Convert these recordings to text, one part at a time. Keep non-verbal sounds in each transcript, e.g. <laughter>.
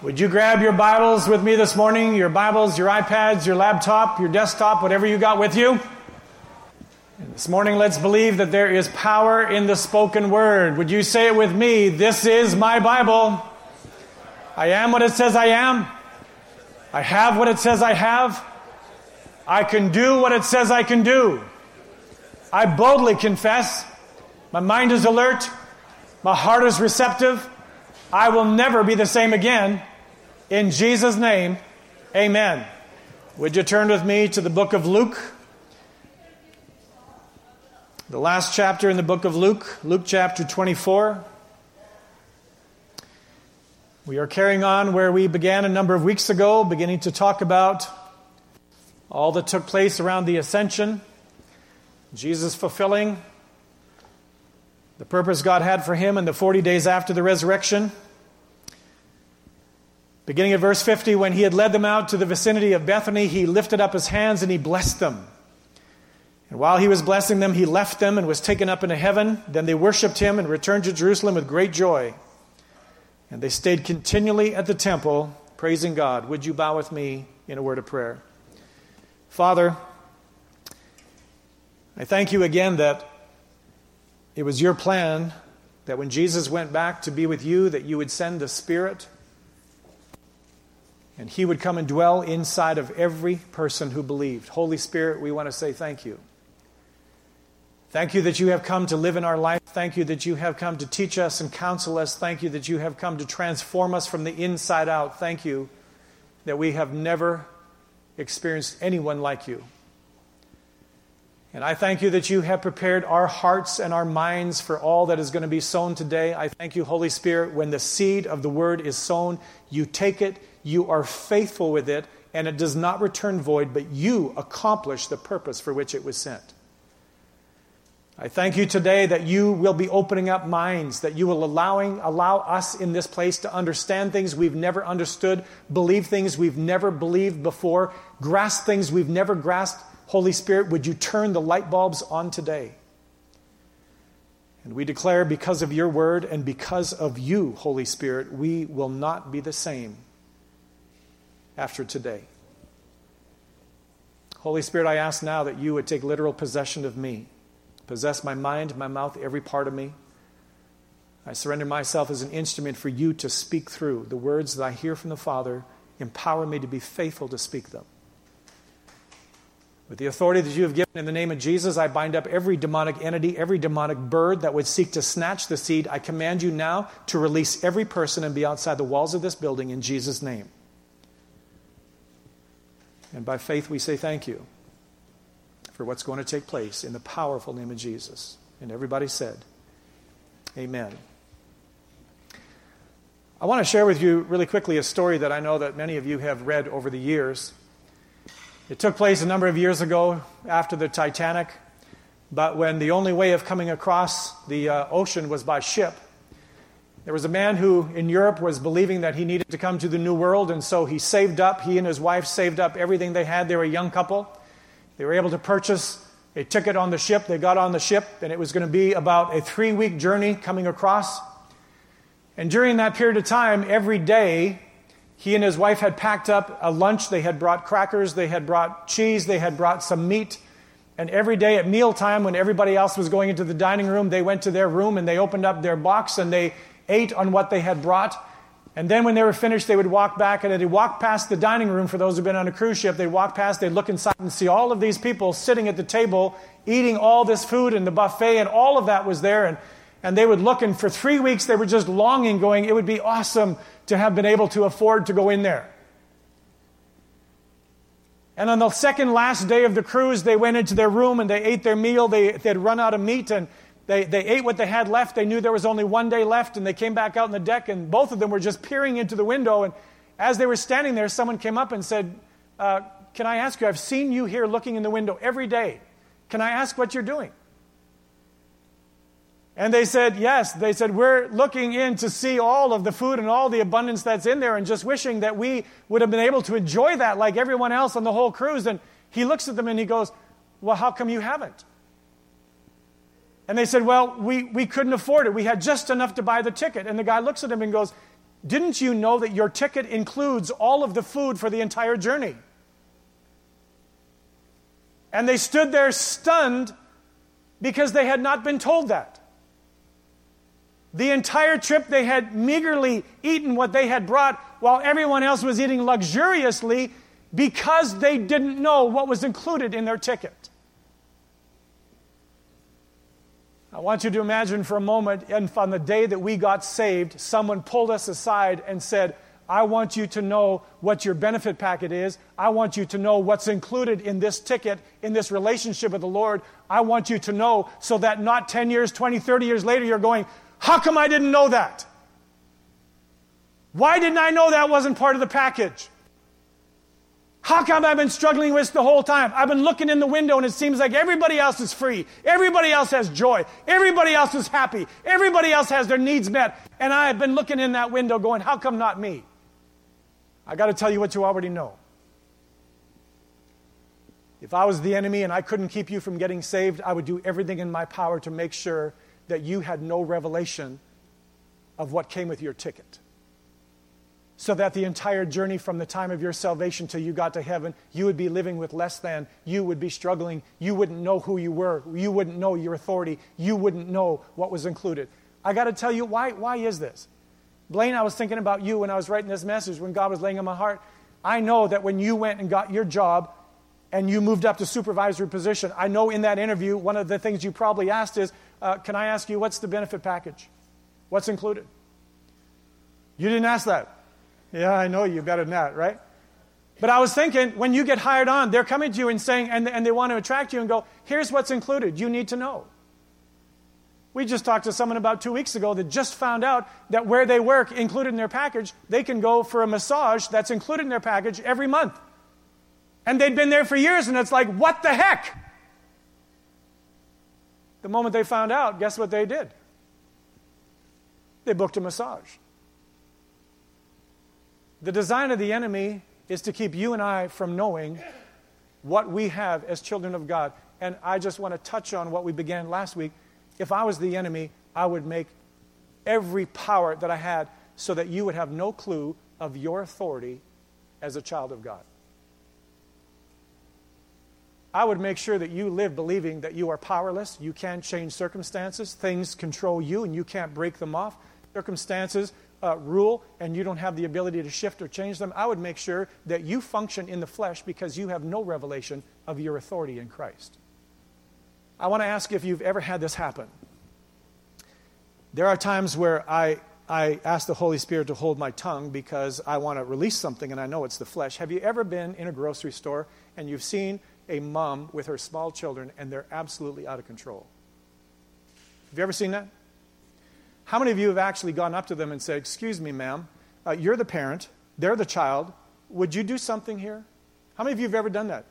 Would you grab your Bibles with me this morning? Your Bibles, your iPads, your laptop, your desktop, whatever you got with you. And this morning, let's believe that there is power in the spoken word. Would you say it with me? This is my Bible. I am what it says I am. I have what it says I have. I can do what it says I can do. I boldly confess. My mind is alert. My heart is receptive. I will never be the same again. In Jesus' name, amen. Would you turn with me to the book of Luke? The last chapter in the book of Luke, Luke chapter 24. We are carrying on where we began a number of weeks ago, beginning to talk about all that took place around the ascension, Jesus fulfilling the purpose God had for him in the 40 days after the resurrection. Beginning at verse 50, when he had led them out to the vicinity of Bethany, he lifted up his hands and he blessed them. And while he was blessing them, he left them and was taken up into heaven. Then they worshiped him and returned to Jerusalem with great joy. And they stayed continually at the temple, praising God. Would you bow with me in a word of prayer? Father, I thank you again that it was your plan that when Jesus went back to be with you, that you would send the Spirit and He would come and dwell inside of every person who believed. Holy Spirit, we want to say thank you. Thank you that you have come to live in our life. Thank you that you have come to teach us and counsel us. Thank you that you have come to transform us from the inside out. Thank you that we have never experienced anyone like you. And I thank you that you have prepared our hearts and our minds for all that is going to be sown today. I thank you, Holy Spirit, when the seed of the word is sown, you take it, you are faithful with it, and it does not return void, but you accomplish the purpose for which it was sent. I thank you today that you will be opening up minds, that you will allowing, allow us in this place to understand things we've never understood, believe things we've never believed before, grasp things we've never grasped. Holy Spirit, would you turn the light bulbs on today? And we declare because of your word and because of you, Holy Spirit, we will not be the same after today. Holy Spirit, I ask now that you would take literal possession of me, possess my mind, my mouth, every part of me. I surrender myself as an instrument for you to speak through the words that I hear from the Father. Empower me to be faithful to speak them. With the authority that you have given in the name of Jesus, I bind up every demonic entity, every demonic bird that would seek to snatch the seed. I command you now to release every person and be outside the walls of this building in Jesus' name. And by faith, we say thank you for what's going to take place in the powerful name of Jesus. And everybody said, Amen. I want to share with you really quickly a story that I know that many of you have read over the years. It took place a number of years ago after the Titanic, but when the only way of coming across the uh, ocean was by ship, there was a man who in Europe was believing that he needed to come to the New World, and so he saved up, he and his wife saved up everything they had. They were a young couple. They were able to purchase a ticket on the ship. They got on the ship, and it was going to be about a three week journey coming across. And during that period of time, every day, he and his wife had packed up a lunch. They had brought crackers, they had brought cheese, they had brought some meat. And every day at mealtime, when everybody else was going into the dining room, they went to their room and they opened up their box and they ate on what they had brought. And then when they were finished, they would walk back and they'd walk past the dining room for those who've been on a cruise ship. They'd walk past, they'd look inside and see all of these people sitting at the table eating all this food and the buffet and all of that was there. And, and they would look and for three weeks they were just longing, going, it would be awesome to have been able to afford to go in there. And on the second last day of the cruise, they went into their room and they ate their meal. They, they had run out of meat and they, they ate what they had left. They knew there was only one day left, and they came back out on the deck, and both of them were just peering into the window. And as they were standing there, someone came up and said, uh, Can I ask you? I've seen you here looking in the window every day. Can I ask what you're doing? And they said, Yes. They said, We're looking in to see all of the food and all the abundance that's in there and just wishing that we would have been able to enjoy that like everyone else on the whole cruise. And he looks at them and he goes, Well, how come you haven't? And they said, Well, we, we couldn't afford it. We had just enough to buy the ticket. And the guy looks at him and goes, Didn't you know that your ticket includes all of the food for the entire journey? And they stood there stunned because they had not been told that. The entire trip, they had meagerly eaten what they had brought while everyone else was eating luxuriously because they didn't know what was included in their ticket. I want you to imagine for a moment, on the day that we got saved, someone pulled us aside and said, I want you to know what your benefit packet is. I want you to know what's included in this ticket, in this relationship with the Lord. I want you to know so that not 10 years, 20, 30 years later, you're going, How come I didn't know that? Why didn't I know that wasn't part of the package? How come I've been struggling with this the whole time? I've been looking in the window and it seems like everybody else is free. Everybody else has joy. Everybody else is happy. Everybody else has their needs met. And I have been looking in that window going, how come not me? I got to tell you what you already know. If I was the enemy and I couldn't keep you from getting saved, I would do everything in my power to make sure that you had no revelation of what came with your ticket so that the entire journey from the time of your salvation till you got to heaven, you would be living with less than, you would be struggling, you wouldn't know who you were, you wouldn't know your authority, you wouldn't know what was included. I got to tell you, why, why is this? Blaine, I was thinking about you when I was writing this message, when God was laying on my heart. I know that when you went and got your job and you moved up to supervisory position, I know in that interview, one of the things you probably asked is, uh, Can I ask you, what's the benefit package? What's included? You didn't ask that. Yeah, I know you better than that, right? But I was thinking, when you get hired on, they're coming to you and saying, and, and they want to attract you and go, here's what's included. You need to know. We just talked to someone about two weeks ago that just found out that where they work, included in their package, they can go for a massage that's included in their package every month. And they'd been there for years, and it's like, what the heck? The moment they found out, guess what they did? They booked a massage. The design of the enemy is to keep you and I from knowing what we have as children of God. And I just want to touch on what we began last week. If I was the enemy, I would make every power that I had so that you would have no clue of your authority as a child of God. I would make sure that you live believing that you are powerless, you can't change circumstances, things control you, and you can't break them off. Circumstances uh, rule and you don't have the ability to shift or change them, I would make sure that you function in the flesh because you have no revelation of your authority in Christ. I want to ask if you've ever had this happen. There are times where I, I ask the Holy Spirit to hold my tongue because I want to release something and I know it's the flesh. Have you ever been in a grocery store and you've seen a mom with her small children and they're absolutely out of control? Have you ever seen that? How many of you have actually gone up to them and said, Excuse me, ma'am, uh, you're the parent, they're the child. Would you do something here? How many of you have ever done that?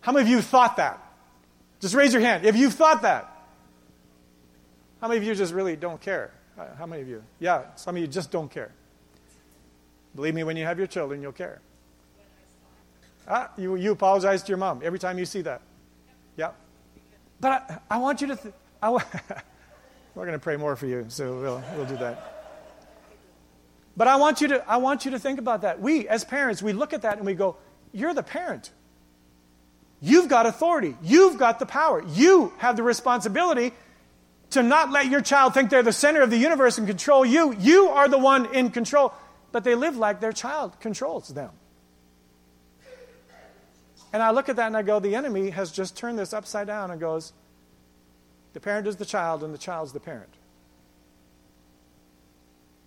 How many of you thought that? Just raise your hand if you've thought that. How many of you just really don't care? Uh, how many of you? Yeah, some of you just don't care. Believe me, when you have your children, you'll care. Ah, you, you apologize to your mom every time you see that. Yeah. But I, I want you to. Th- I, <laughs> We're going to pray more for you, so we'll, we'll do that. But I want, you to, I want you to think about that. We, as parents, we look at that and we go, You're the parent. You've got authority. You've got the power. You have the responsibility to not let your child think they're the center of the universe and control you. You are the one in control. But they live like their child controls them. And I look at that and I go, the enemy has just turned this upside down and goes, the parent is the child, and the child's the parent.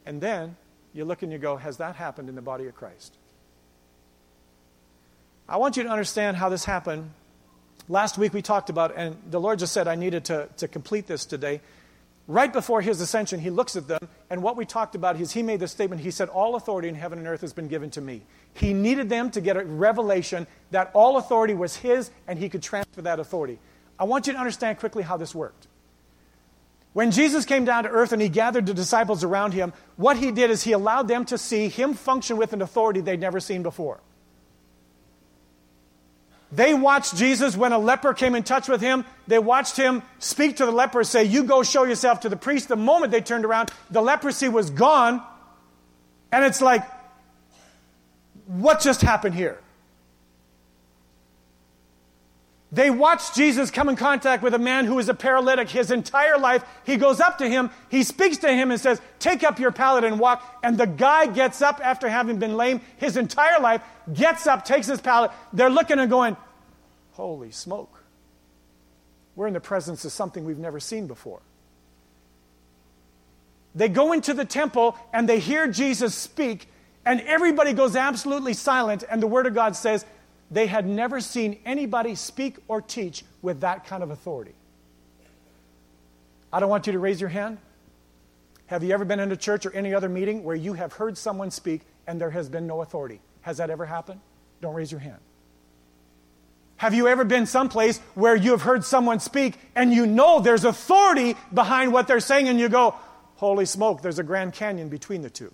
And then you look and you go, Has that happened in the body of Christ? I want you to understand how this happened. Last week we talked about, and the Lord just said I needed to, to complete this today. Right before his ascension, he looks at them, and what we talked about is he made the statement he said, All authority in heaven and earth has been given to me. He needed them to get a revelation that all authority was his, and he could transfer that authority. I want you to understand quickly how this worked. When Jesus came down to earth and he gathered the disciples around him, what he did is he allowed them to see him function with an authority they'd never seen before. They watched Jesus when a leper came in touch with him. They watched him speak to the leper, say, You go show yourself to the priest. The moment they turned around, the leprosy was gone. And it's like, what just happened here? They watched Jesus come in contact with a man who is a paralytic his entire life. He goes up to him, he speaks to him and says, Take up your pallet and walk. And the guy gets up after having been lame his entire life, gets up, takes his pallet. They're looking and going, Holy smoke. We're in the presence of something we've never seen before. They go into the temple and they hear Jesus speak, and everybody goes absolutely silent. And the Word of God says, they had never seen anybody speak or teach with that kind of authority. I don't want you to raise your hand. Have you ever been in a church or any other meeting where you have heard someone speak and there has been no authority? Has that ever happened? Don't raise your hand. Have you ever been someplace where you have heard someone speak and you know there's authority behind what they're saying and you go, holy smoke, there's a Grand Canyon between the two?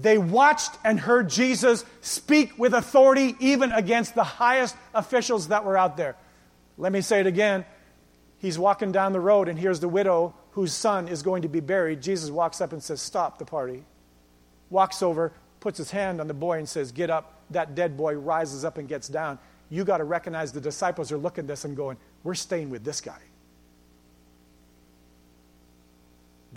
They watched and heard Jesus speak with authority even against the highest officials that were out there. Let me say it again. He's walking down the road, and here's the widow whose son is going to be buried. Jesus walks up and says, Stop the party. Walks over, puts his hand on the boy, and says, Get up. That dead boy rises up and gets down. You got to recognize the disciples are looking at this and going, We're staying with this guy.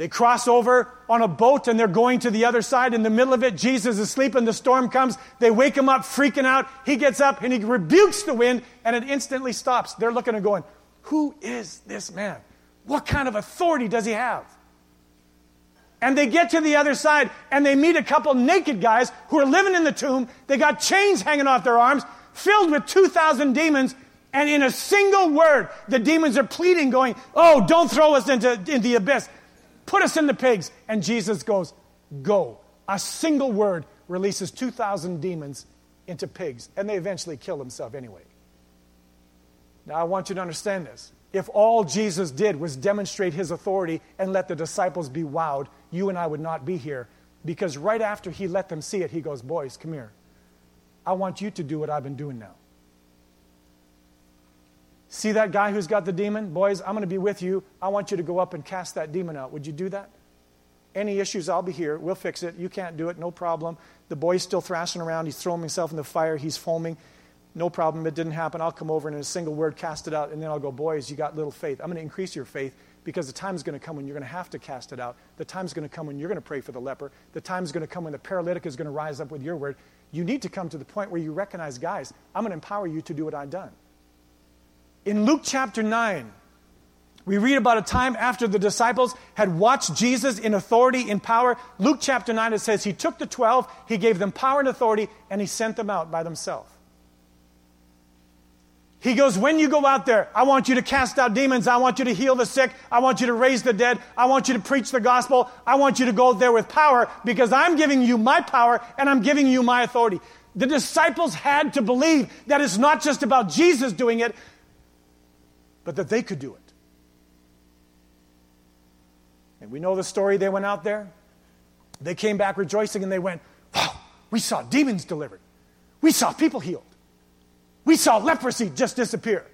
They cross over on a boat and they're going to the other side. In the middle of it, Jesus is asleep and the storm comes. They wake him up, freaking out. He gets up and he rebukes the wind and it instantly stops. They're looking and going, Who is this man? What kind of authority does he have? And they get to the other side and they meet a couple naked guys who are living in the tomb. They got chains hanging off their arms, filled with 2,000 demons. And in a single word, the demons are pleading, going, Oh, don't throw us into, into the abyss. Put us in the pigs. And Jesus goes, Go. A single word releases 2,000 demons into pigs, and they eventually kill themselves anyway. Now, I want you to understand this. If all Jesus did was demonstrate his authority and let the disciples be wowed, you and I would not be here. Because right after he let them see it, he goes, Boys, come here. I want you to do what I've been doing now. See that guy who's got the demon? Boys, I'm going to be with you. I want you to go up and cast that demon out. Would you do that? Any issues, I'll be here. We'll fix it. You can't do it. No problem. The boy's still thrashing around. He's throwing himself in the fire. He's foaming. No problem. It didn't happen. I'll come over and in a single word cast it out. And then I'll go, Boys, you got little faith. I'm going to increase your faith because the time's going to come when you're going to have to cast it out. The time's going to come when you're going to pray for the leper. The time's going to come when the paralytic is going to rise up with your word. You need to come to the point where you recognize, guys, I'm going to empower you to do what I've done. In Luke chapter 9, we read about a time after the disciples had watched Jesus in authority, in power. Luke chapter 9, it says, He took the 12, He gave them power and authority, and He sent them out by themselves. He goes, When you go out there, I want you to cast out demons. I want you to heal the sick. I want you to raise the dead. I want you to preach the gospel. I want you to go there with power because I'm giving you my power and I'm giving you my authority. The disciples had to believe that it's not just about Jesus doing it, but that they could do it. And we know the story. They went out there, they came back rejoicing, and they went, Wow, we saw demons delivered. We saw people healed. We saw leprosy just disappear.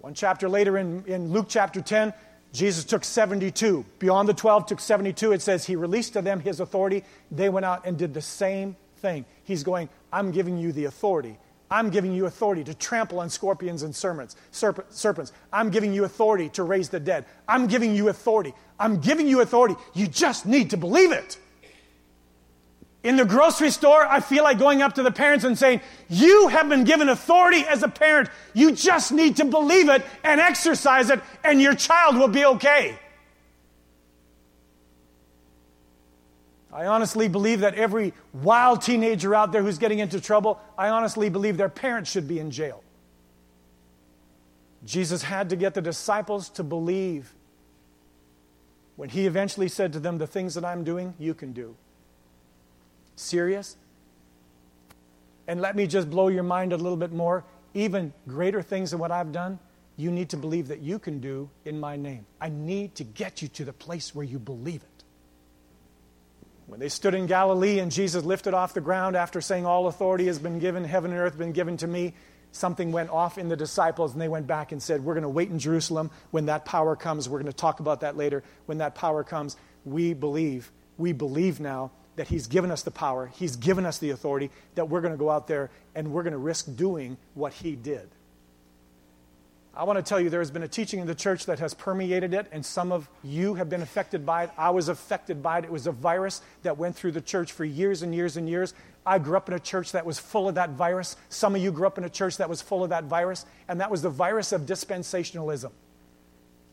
One chapter later in, in Luke chapter 10, Jesus took 72. Beyond the 12, took 72. It says he released to them his authority. They went out and did the same thing. He's going, I'm giving you the authority I'm giving you authority to trample on scorpions and serpents. serpents. I'm giving you authority to raise the dead. I'm giving you authority. I'm giving you authority. You just need to believe it. In the grocery store, I feel like going up to the parents and saying, You have been given authority as a parent. You just need to believe it and exercise it, and your child will be okay. I honestly believe that every wild teenager out there who's getting into trouble, I honestly believe their parents should be in jail. Jesus had to get the disciples to believe when he eventually said to them, The things that I'm doing, you can do. Serious? And let me just blow your mind a little bit more. Even greater things than what I've done, you need to believe that you can do in my name. I need to get you to the place where you believe it. When they stood in Galilee and Jesus lifted off the ground after saying, All authority has been given, heaven and earth been given to me, something went off in the disciples and they went back and said, We're going to wait in Jerusalem when that power comes. We're going to talk about that later. When that power comes, we believe, we believe now that He's given us the power, He's given us the authority, that we're going to go out there and we're going to risk doing what He did. I want to tell you there has been a teaching in the church that has permeated it, and some of you have been affected by it. I was affected by it. It was a virus that went through the church for years and years and years. I grew up in a church that was full of that virus. Some of you grew up in a church that was full of that virus, and that was the virus of dispensationalism.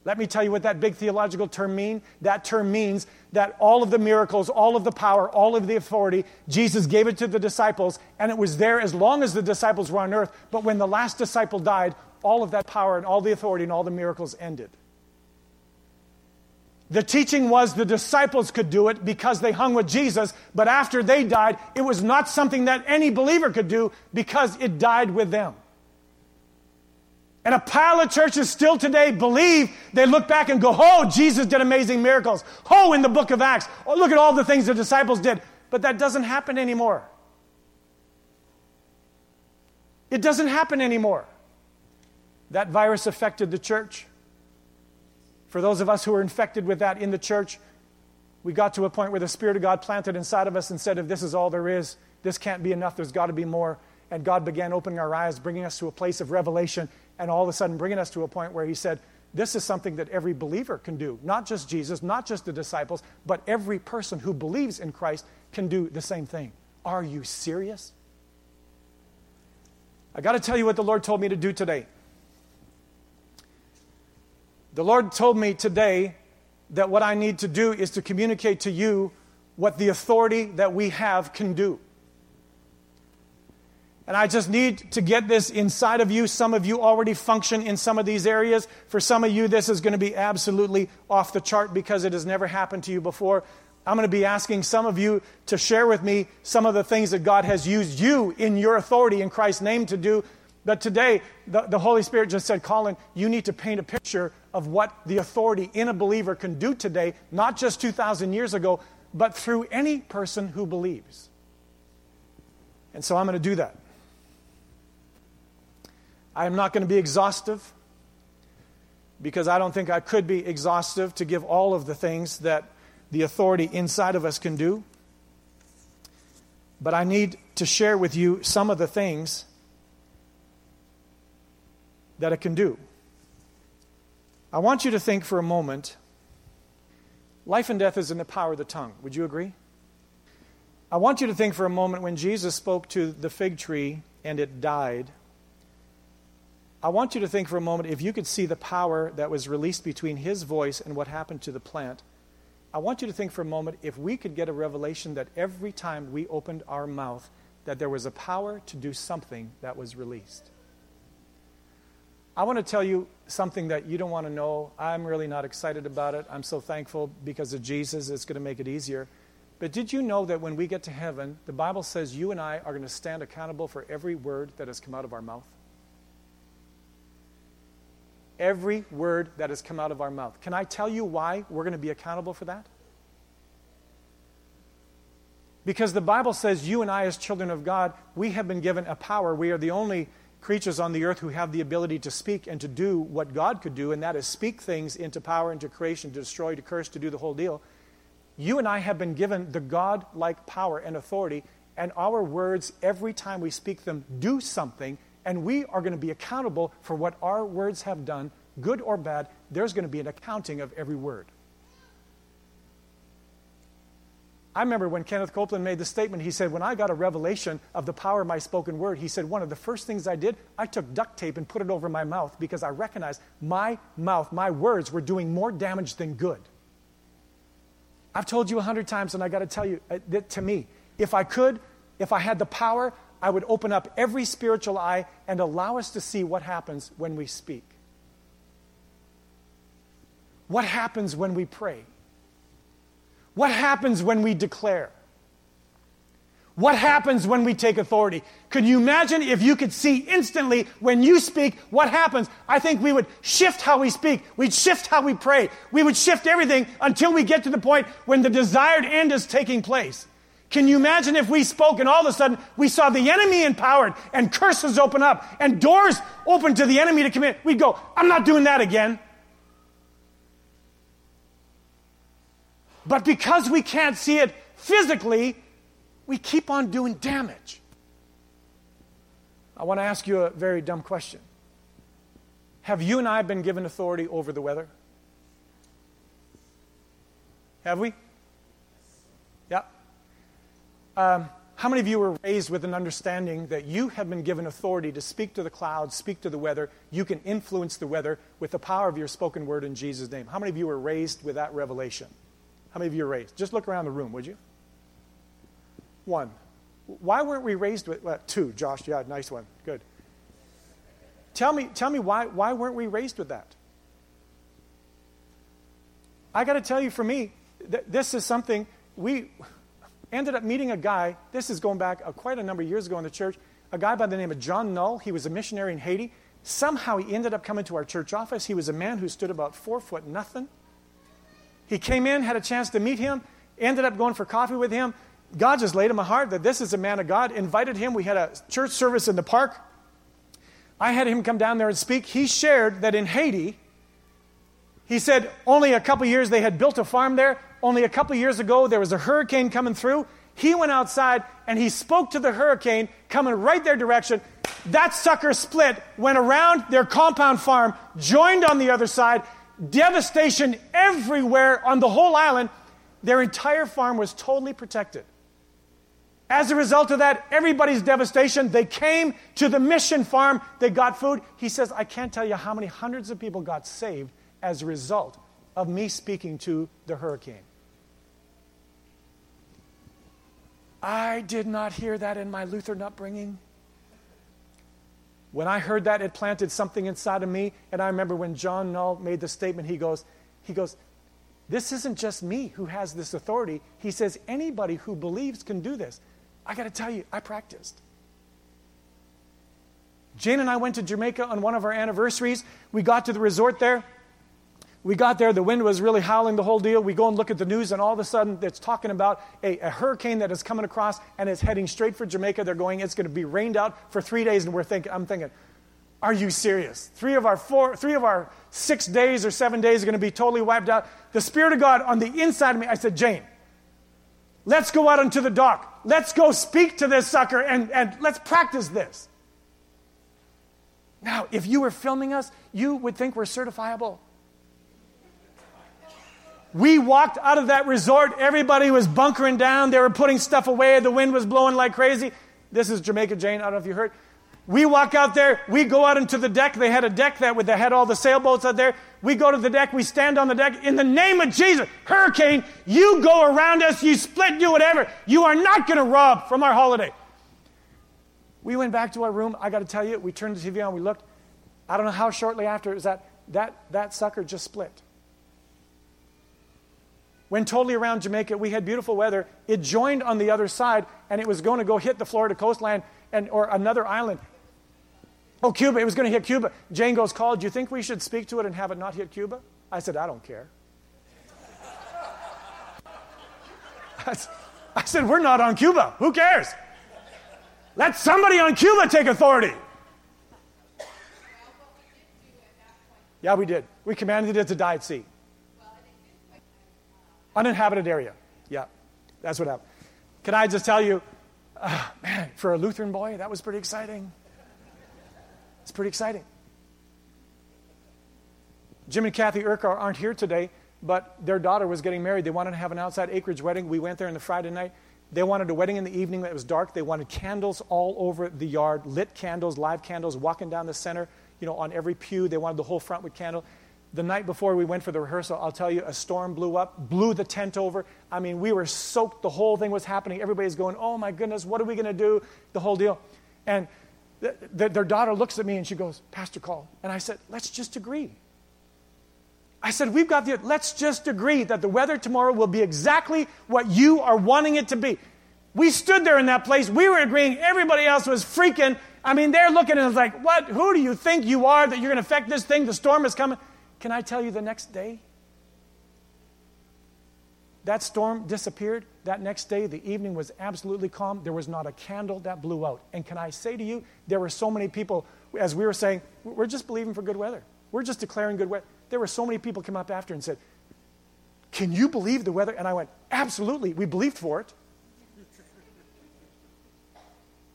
Let me tell you what that big theological term means. That term means that all of the miracles, all of the power, all of the authority, Jesus gave it to the disciples, and it was there as long as the disciples were on earth. But when the last disciple died, all of that power and all the authority and all the miracles ended. The teaching was the disciples could do it because they hung with Jesus, but after they died, it was not something that any believer could do because it died with them. And a pile of churches still today believe, they look back and go, oh, Jesus did amazing miracles. Oh, in the book of Acts. Oh, look at all the things the disciples did. But that doesn't happen anymore. It doesn't happen anymore. That virus affected the church. For those of us who were infected with that in the church, we got to a point where the Spirit of God planted inside of us and said, if this is all there is, this can't be enough, there's got to be more. And God began opening our eyes, bringing us to a place of revelation, and all of a sudden bringing us to a point where He said, This is something that every believer can do. Not just Jesus, not just the disciples, but every person who believes in Christ can do the same thing. Are you serious? I got to tell you what the Lord told me to do today. The Lord told me today that what I need to do is to communicate to you what the authority that we have can do. And I just need to get this inside of you. Some of you already function in some of these areas. For some of you, this is going to be absolutely off the chart because it has never happened to you before. I'm going to be asking some of you to share with me some of the things that God has used you in your authority in Christ's name to do but today, the, the Holy Spirit just said, Collin, you need to paint a picture of what the authority in a believer can do today, not just 2,000 years ago, but through any person who believes. And so I'm going to do that. I am not going to be exhaustive because I don't think I could be exhaustive to give all of the things that the authority inside of us can do. But I need to share with you some of the things that it can do. I want you to think for a moment life and death is in the power of the tongue. Would you agree? I want you to think for a moment when Jesus spoke to the fig tree and it died. I want you to think for a moment if you could see the power that was released between his voice and what happened to the plant. I want you to think for a moment if we could get a revelation that every time we opened our mouth that there was a power to do something that was released. I want to tell you something that you don't want to know. I'm really not excited about it. I'm so thankful because of Jesus, it's going to make it easier. But did you know that when we get to heaven, the Bible says you and I are going to stand accountable for every word that has come out of our mouth? Every word that has come out of our mouth. Can I tell you why we're going to be accountable for that? Because the Bible says you and I, as children of God, we have been given a power. We are the only creatures on the earth who have the ability to speak and to do what God could do, and that is speak things into power, into creation, to destroy, to curse, to do the whole deal. You and I have been given the God like power and authority, and our words, every time we speak them, do something, and we are going to be accountable for what our words have done, good or bad. There's going to be an accounting of every word. I remember when Kenneth Copeland made the statement, he said, When I got a revelation of the power of my spoken word, he said, One of the first things I did, I took duct tape and put it over my mouth because I recognized my mouth, my words were doing more damage than good. I've told you a hundred times, and I got to tell you, uh, that to me, if I could, if I had the power, I would open up every spiritual eye and allow us to see what happens when we speak. What happens when we pray? What happens when we declare? What happens when we take authority? Could you imagine if you could see instantly when you speak what happens? I think we would shift how we speak. We'd shift how we pray. We would shift everything until we get to the point when the desired end is taking place. Can you imagine if we spoke and all of a sudden we saw the enemy empowered and curses open up and doors open to the enemy to come in? We'd go, I'm not doing that again. But because we can't see it physically, we keep on doing damage. I want to ask you a very dumb question. Have you and I been given authority over the weather? Have we? Yeah. Um, how many of you were raised with an understanding that you have been given authority to speak to the clouds, speak to the weather? You can influence the weather with the power of your spoken word in Jesus' name. How many of you were raised with that revelation? How many of you are raised? Just look around the room, would you? One. Why weren't we raised with well, two? Josh, yeah, nice one. Good. Tell me, tell me why, why weren't we raised with that? I got to tell you, for me, th- this is something we ended up meeting a guy. This is going back quite a number of years ago in the church. A guy by the name of John Null. He was a missionary in Haiti. Somehow he ended up coming to our church office. He was a man who stood about four foot nothing. He came in, had a chance to meet him, ended up going for coffee with him. God just laid him a heart that this is a man of God, invited him. We had a church service in the park. I had him come down there and speak. He shared that in Haiti, he said only a couple years they had built a farm there. Only a couple years ago there was a hurricane coming through. He went outside and he spoke to the hurricane coming right their direction. That sucker split, went around their compound farm, joined on the other side, devastation everywhere on the whole island. Their entire farm was totally protected. As a result of that, everybody's devastation, they came to the mission farm, they got food. He says, I can't tell you how many hundreds of people got saved as a result of me speaking to the hurricane. I did not hear that in my Lutheran upbringing. When I heard that, it planted something inside of me. And I remember when John Null made the statement, he goes, he goes, This isn't just me who has this authority. He says, anybody who believes can do this. I got to tell you, I practiced. Jane and I went to Jamaica on one of our anniversaries. We got to the resort there. We got there, the wind was really howling the whole deal. We go and look at the news, and all of a sudden, it's talking about a, a hurricane that is coming across and is heading straight for Jamaica. They're going, it's going to be rained out for three days, and we're thinking, I'm thinking, are you serious? Three of our four, three of our six days or seven days are going to be totally wiped out. The Spirit of God on the inside of me, I said, Jane, let's go out onto the dock. Let's go speak to this sucker and, and let's practice this. Now, if you were filming us, you would think we're certifiable. We walked out of that resort. Everybody was bunkering down. They were putting stuff away. The wind was blowing like crazy. This is Jamaica Jane. I don't know if you heard. We walk out there. We go out into the deck. They had a deck that with they had all the sailboats out there. We go to the deck. We stand on the deck. In the name of Jesus, hurricane, you go around us. You split, do whatever. You are not going to rob from our holiday. We went back to our room. I got to tell you, we turned the TV on. We looked. I don't know how shortly after it was that that that sucker just split. When totally around Jamaica, we had beautiful weather. It joined on the other side, and it was going to go hit the Florida coastline and, or another island. Oh, Cuba, it was going to hit Cuba. Jane goes, Call, do you think we should speak to it and have it not hit Cuba? I said, I don't care. <laughs> I said, We're not on Cuba. Who cares? Let somebody on Cuba take authority. Yeah, we did. We commanded it to die at sea. Uninhabited area. Yeah, that's what happened. Can I just tell you, uh, man, for a Lutheran boy, that was pretty exciting. It's pretty exciting. Jim and Kathy Urquhart aren't here today, but their daughter was getting married. They wanted to have an outside acreage wedding. We went there on the Friday night. They wanted a wedding in the evening that was dark. They wanted candles all over the yard, lit candles, live candles, walking down the center, you know, on every pew. They wanted the whole front with candle the night before we went for the rehearsal, I'll tell you, a storm blew up, blew the tent over. I mean, we were soaked. The whole thing was happening. Everybody's going, oh my goodness, what are we going to do? The whole deal. And th- th- their daughter looks at me and she goes, Pastor Call. And I said, let's just agree. I said, we've got the, let's just agree that the weather tomorrow will be exactly what you are wanting it to be. We stood there in that place. We were agreeing. Everybody else was freaking. I mean, they're looking and it's like, what? Who do you think you are that you're going to affect this thing? The storm is coming. Can I tell you the next day? That storm disappeared. That next day, the evening was absolutely calm. There was not a candle that blew out. And can I say to you, there were so many people, as we were saying, we're just believing for good weather. We're just declaring good weather. There were so many people come up after and said, Can you believe the weather? And I went, Absolutely. We believed for it.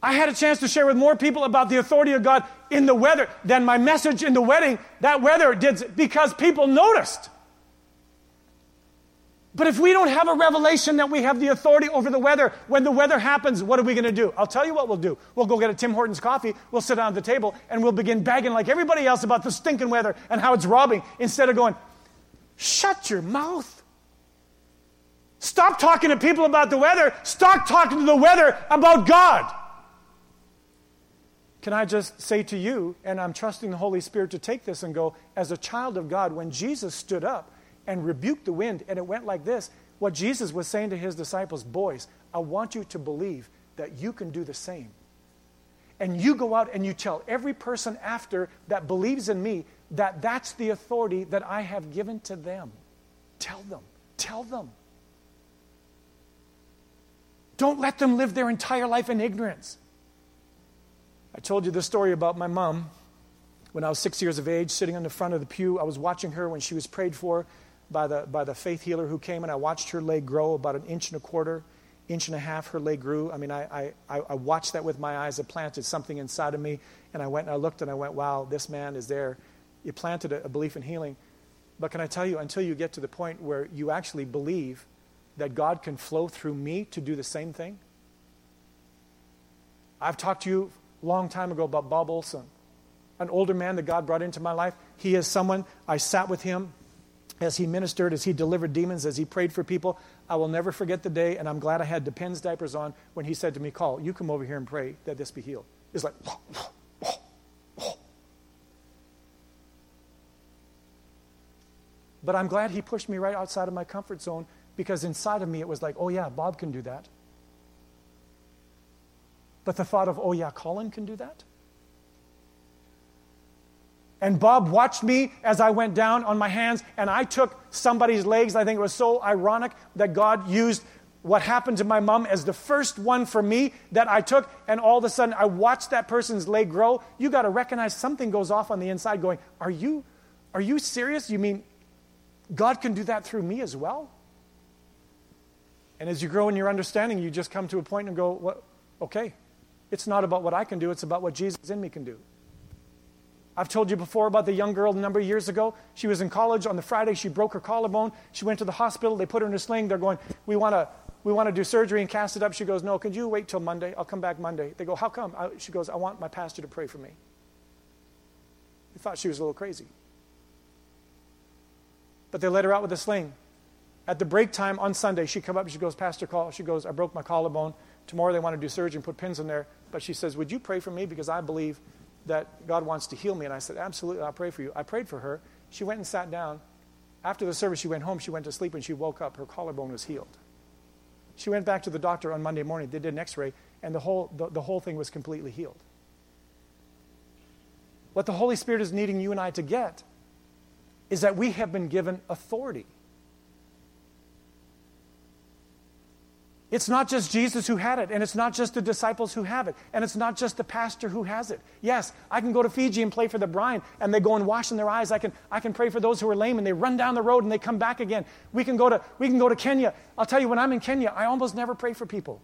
I had a chance to share with more people about the authority of God in the weather than my message in the wedding. That weather did because people noticed. But if we don't have a revelation that we have the authority over the weather, when the weather happens, what are we going to do? I'll tell you what we'll do. We'll go get a Tim Hortons coffee, we'll sit down at the table, and we'll begin bagging like everybody else about the stinking weather and how it's robbing, instead of going, shut your mouth. Stop talking to people about the weather. Stop talking to the weather about God. Can I just say to you, and I'm trusting the Holy Spirit to take this and go, as a child of God, when Jesus stood up, and rebuked the wind, and it went like this. What Jesus was saying to his disciples, boys, I want you to believe that you can do the same. And you go out and you tell every person after that believes in me that that's the authority that I have given to them. Tell them. Tell them. Don't let them live their entire life in ignorance. I told you the story about my mom when I was six years of age, sitting in the front of the pew. I was watching her when she was prayed for by the, by the faith healer who came, and I watched her leg grow about an inch and a quarter, inch and a half. Her leg grew. I mean, I, I, I watched that with my eyes. It planted something inside of me, and I went and I looked and I went, wow, this man is there. It planted a, a belief in healing. But can I tell you, until you get to the point where you actually believe that God can flow through me to do the same thing, I've talked to you long time ago about Bob Olson, an older man that God brought into my life. He is someone, I sat with him as he ministered, as he delivered demons, as he prayed for people. I will never forget the day, and I'm glad I had Depends diapers on when he said to me, Call, you come over here and pray that this be healed. It's like, But I'm glad he pushed me right outside of my comfort zone because inside of me it was like, oh yeah, Bob can do that. But the thought of, oh yeah, Collin can do that? And Bob watched me as I went down on my hands, and I took somebody's legs. I think it was so ironic that God used what happened to my mom as the first one for me that I took, and all of a sudden I watched that person's leg grow. You got to recognize something goes off on the inside going, Are you, are you serious? You mean God can do that through me as well? And as you grow in your understanding, you just come to a point and go, well, Okay, it's not about what I can do, it's about what Jesus in me can do. I've told you before about the young girl a number of years ago. She was in college. On the Friday, she broke her collarbone. She went to the hospital. They put her in a sling. They're going, We want to. We want to do surgery and cast it up. She goes, No, could you wait till Monday? I'll come back Monday. They go, How come? I, she goes, I want my pastor to pray for me. They thought she was a little crazy. But they let her out with a sling. At the break time on Sunday, she come up she goes, Pastor, call. She goes, I broke my collarbone. Tomorrow they want to do surgery and put pins in there. But she says, Would you pray for me? Because I believe that God wants to heal me. And I said, Absolutely, I'll pray for you. I prayed for her. She went and sat down. After the service, she went home. She went to sleep. and she woke up, her collarbone was healed. She went back to the doctor on Monday morning. They did an x ray, and the whole, the, the whole thing was completely healed. What the Holy Spirit is needing you and I to get is that we have been given authority. It's not just Jesus who had it, and it's not just the disciples who have it, and it's not just the pastor who has it. Yes, I can go to Fiji and play for the bride, and they go and wash in their eyes. I can, I can pray for those who are lame, and they run down the road and they come back again. We can, go to, we can go to Kenya. I'll tell you, when I'm in Kenya, I almost never pray for people.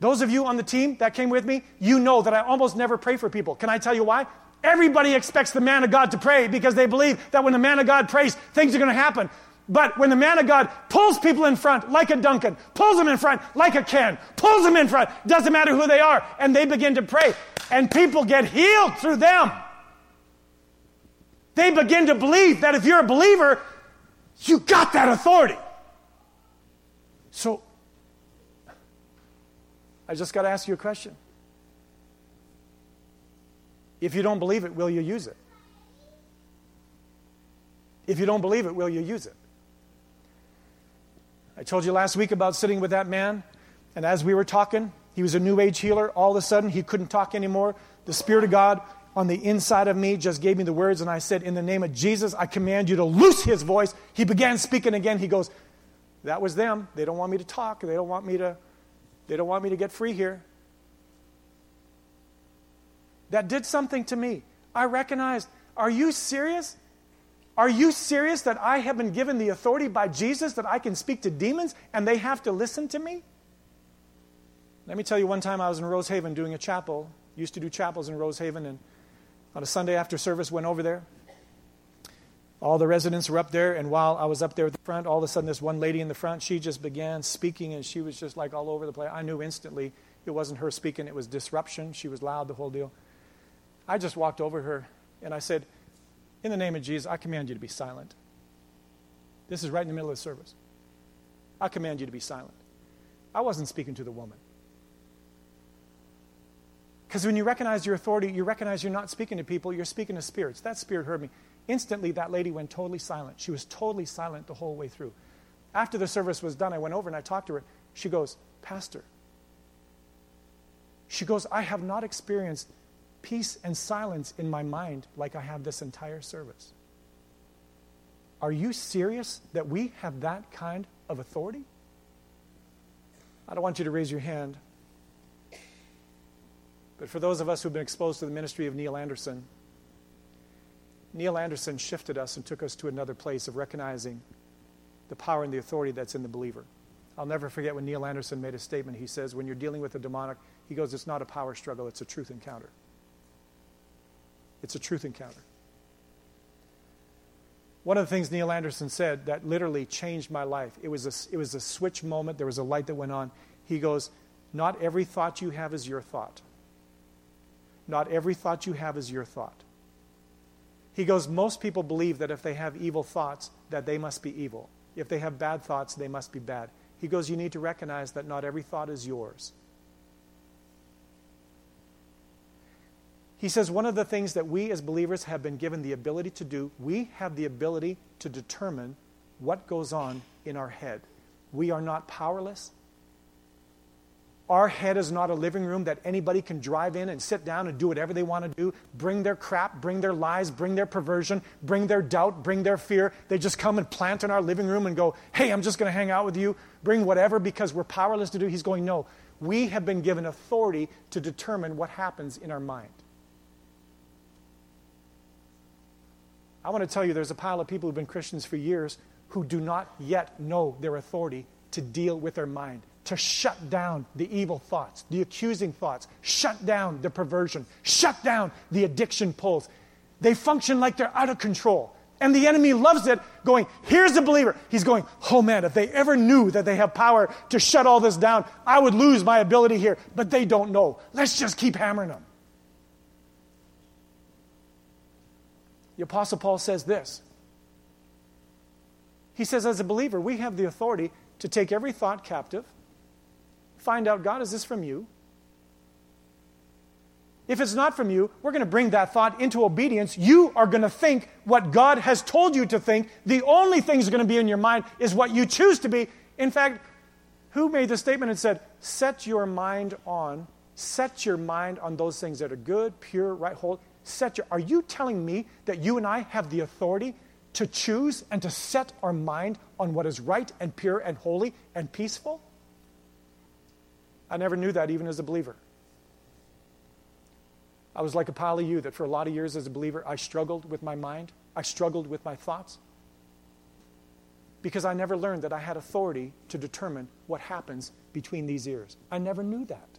Those of you on the team that came with me, you know that I almost never pray for people. Can I tell you why? Everybody expects the man of God to pray because they believe that when the man of God prays, things are going to happen. But when the man of God pulls people in front like a Duncan, pulls them in front like a Ken, pulls them in front, doesn't matter who they are, and they begin to pray, and people get healed through them. They begin to believe that if you're a believer, you got that authority. So, I just got to ask you a question. If you don't believe it, will you use it? If you don't believe it, will you use it? I told you last week about sitting with that man, and as we were talking, he was a new age healer. All of a sudden, he couldn't talk anymore. The Spirit of God on the inside of me just gave me the words, and I said, In the name of Jesus, I command you to loose his voice. He began speaking again. He goes, That was them. They don't want me to talk. They don't want me to, they don't want me to get free here. That did something to me. I recognized, are you serious? Are you serious that I have been given the authority by Jesus that I can speak to demons and they have to listen to me? Let me tell you one time I was in Rosehaven doing a chapel. Used to do chapels in Rosehaven, and on a Sunday after service went over there. All the residents were up there, and while I was up there at the front, all of a sudden, this one lady in the front, she just began speaking, and she was just like all over the place. I knew instantly it wasn't her speaking, it was disruption. She was loud, the whole deal. I just walked over her, and I said, In the name of Jesus, I command you to be silent. This is right in the middle of the service. I command you to be silent. I wasn't speaking to the woman. Because when you recognize your authority, you recognize you're not speaking to people, you're speaking to spirits. That spirit heard me. Instantly, that lady went totally silent. She was totally silent the whole way through. After the service was done, I went over and I talked to her. She goes, Pastor, she goes, I have not experienced peace and silence in my mind like I have this entire service. Are you serious that we have that kind of authority? I don't want you to raise your hand. But for those of us who've been exposed to the ministry of Neil Anderson, Neil Anderson shifted us and took us to another place of recognizing the power and the authority that's in the believer. I'll never forget when Neil Anderson made a statement. He says, When you're dealing with a demonic, he goes, It's not a power struggle, it's a truth encounter. It's a truth encounter. One of the things Neil Anderson said that literally changed my life, it was a, it was a switch moment. There was a light that went on. He goes, Not every thought you have is your thought. Not every thought you have is your thought. He goes, most people believe that if they have evil thoughts, that they must be evil. If they have bad thoughts, they must be bad. He goes, you need to recognize that not every thought is yours. He says, one of the things that we as believers have been given the ability to do, we have the ability to determine what goes on in our head. We are not powerless. Our head is not a living room that anybody can drive in and sit down and do whatever they want to do, bring their crap, bring their lies, bring their perversion, bring their doubt, bring their fear. They just come and plant in our living room and go, hey, I'm just going to hang out with you, bring whatever because we're powerless to do. He's going, no. We have been given authority to determine what happens in our mind. I want to tell you there's a pile of people who've been Christians for years who do not yet know their authority to deal with their mind to shut down the evil thoughts, the accusing thoughts, shut down the perversion, shut down the addiction pulls. They function like they're out of control. And the enemy loves it, going, here's a believer. He's going, oh man, if they ever knew that they have power to shut all this down, I would lose my ability here. But they don't know. Let's just keep hammering them. The Apostle Paul says this. He says, as a believer, we have the authority to take every thought captive find out God, is this from you? If it's not from you, we're going to bring that thought into obedience. You are going to think what God has told you to think. The only things going to be in your mind is what you choose to be. In fact, who made the statement and said, Set your mind on, set your mind on those things that are good, pure, right, whole. Set your, are you telling me that you and I have the authority to choose and to set our mind on what is right and pure and holy and peaceful? I never knew that even as a believer. I was like a pile of you that for a lot of years as a believer, I struggled with my mind, I struggled with my thoughts. Because I never learned that I had authority to determine what happens between these ears. I never knew that.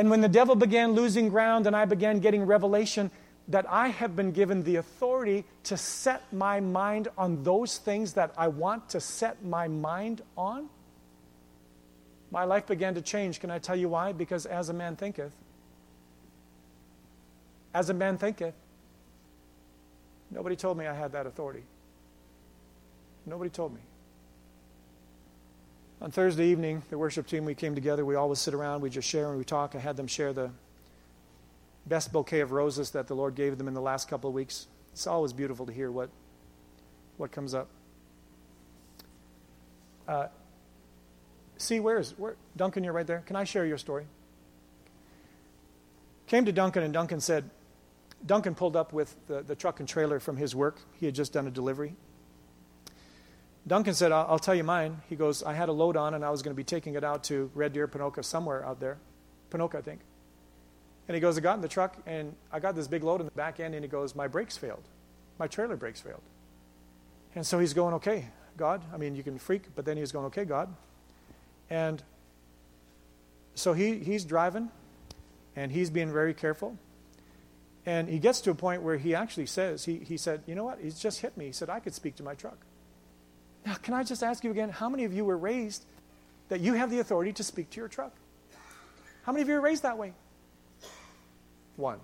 And when the devil began losing ground and I began getting revelation that I have been given the authority to set my mind on those things that I want to set my mind on, my life began to change. Can I tell you why? Because as a man thinketh, as a man thinketh, nobody told me I had that authority. Nobody told me. On Thursday evening, the worship team, we came together. We always sit around, we just share and we talk. I had them share the best bouquet of roses that the Lord gave them in the last couple of weeks. It's always beautiful to hear what, what comes up. Uh, See, where's where, Duncan? You're right there. Can I share your story? Came to Duncan, and Duncan said, Duncan pulled up with the, the truck and trailer from his work. He had just done a delivery. Duncan said, I'll, I'll, tell you mine. He goes, I had a load on, and I was going to be taking it out to Red Deer, Ponoka, somewhere out there. Ponoka, I think. And he goes, I got in the truck, and I got this big load in the back end, and he goes, My brakes failed. my trailer brakes failed. And so he's going, okay, God. I mean, you can freak, but then he's going, okay, God. And so he, he's driving, and he's being very careful. And he gets to a point where he actually says, he, he said, you know what? He's just hit me. He said, I could speak to my truck. Now, can I just ask you again, how many of you were raised that you have the authority to speak to your truck? How many of you were raised that way? One.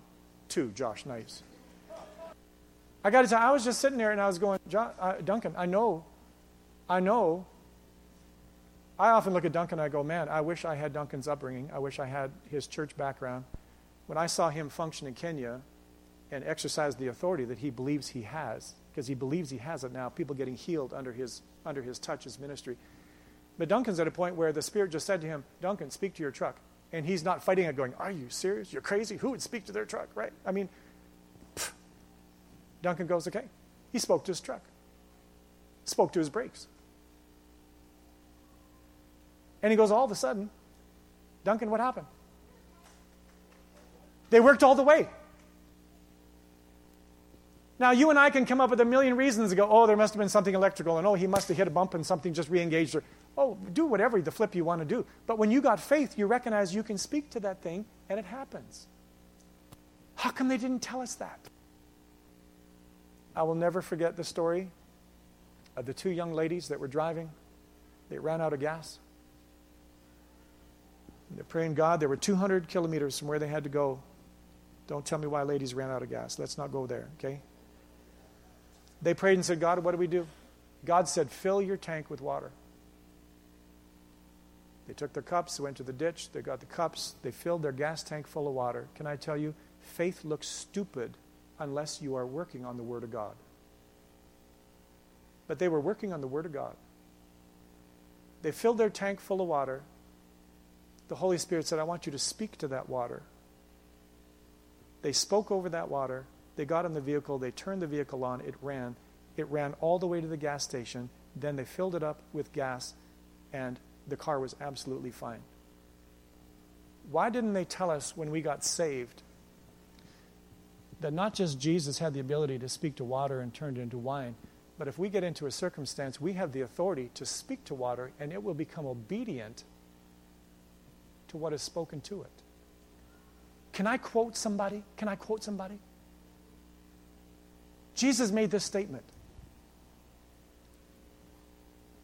Two. Josh, nice. I got to tell you, I was just sitting there and I was going, uh, Duncan, I know, I know. I often look at Duncan and I go, man, I wish I had Duncan's upbringing. I wish I had his church background. When I saw him function in Kenya and exercise the authority that he believes he has, because he believes he has it now, people getting healed under his, under his touch, his ministry. But Duncan's at a point where the Spirit just said to him, Duncan, speak to your truck. And he's not fighting it, going, Are you serious? You're crazy? Who would speak to their truck, right? I mean, Duncan goes, okay. He spoke to his truck, spoke to his brakes. And he goes, all of a sudden, Duncan, what happened? They worked all the way. Now, you and I can come up with a million reasons to go, oh, there must have been something electrical, and oh, he must have hit a bump and something just re engaged. Or, oh, do whatever the flip you want to do. But when you got faith, you recognize you can speak to that thing, and it happens. How come they didn't tell us that? I will never forget the story of the two young ladies that were driving. They ran out of gas. they're praying, God, there were 200 kilometers from where they had to go. Don't tell me why ladies ran out of gas. Let's not go there, okay? They prayed and said, God, what do we do? God said, fill your tank with water. They took their cups, went to the ditch, they got the cups, they filled their gas tank full of water. Can I tell you, faith looks stupid unless you are working on the Word of God. But they were working on the Word of God. They filled their tank full of water. The Holy Spirit said, I want you to speak to that water. They spoke over that water. They got in the vehicle. They turned the vehicle on. It ran. It ran all the way to the gas station. Then they filled it up with gas, and the car was absolutely fine. Why didn't they tell us when we got saved that not just Jesus had the ability to speak to water and turn it into wine, but if we get into a circumstance, we have the authority to speak to water and it will become obedient to what is spoken to it. Can I quote somebody? Can I quote somebody? Jesus made this statement.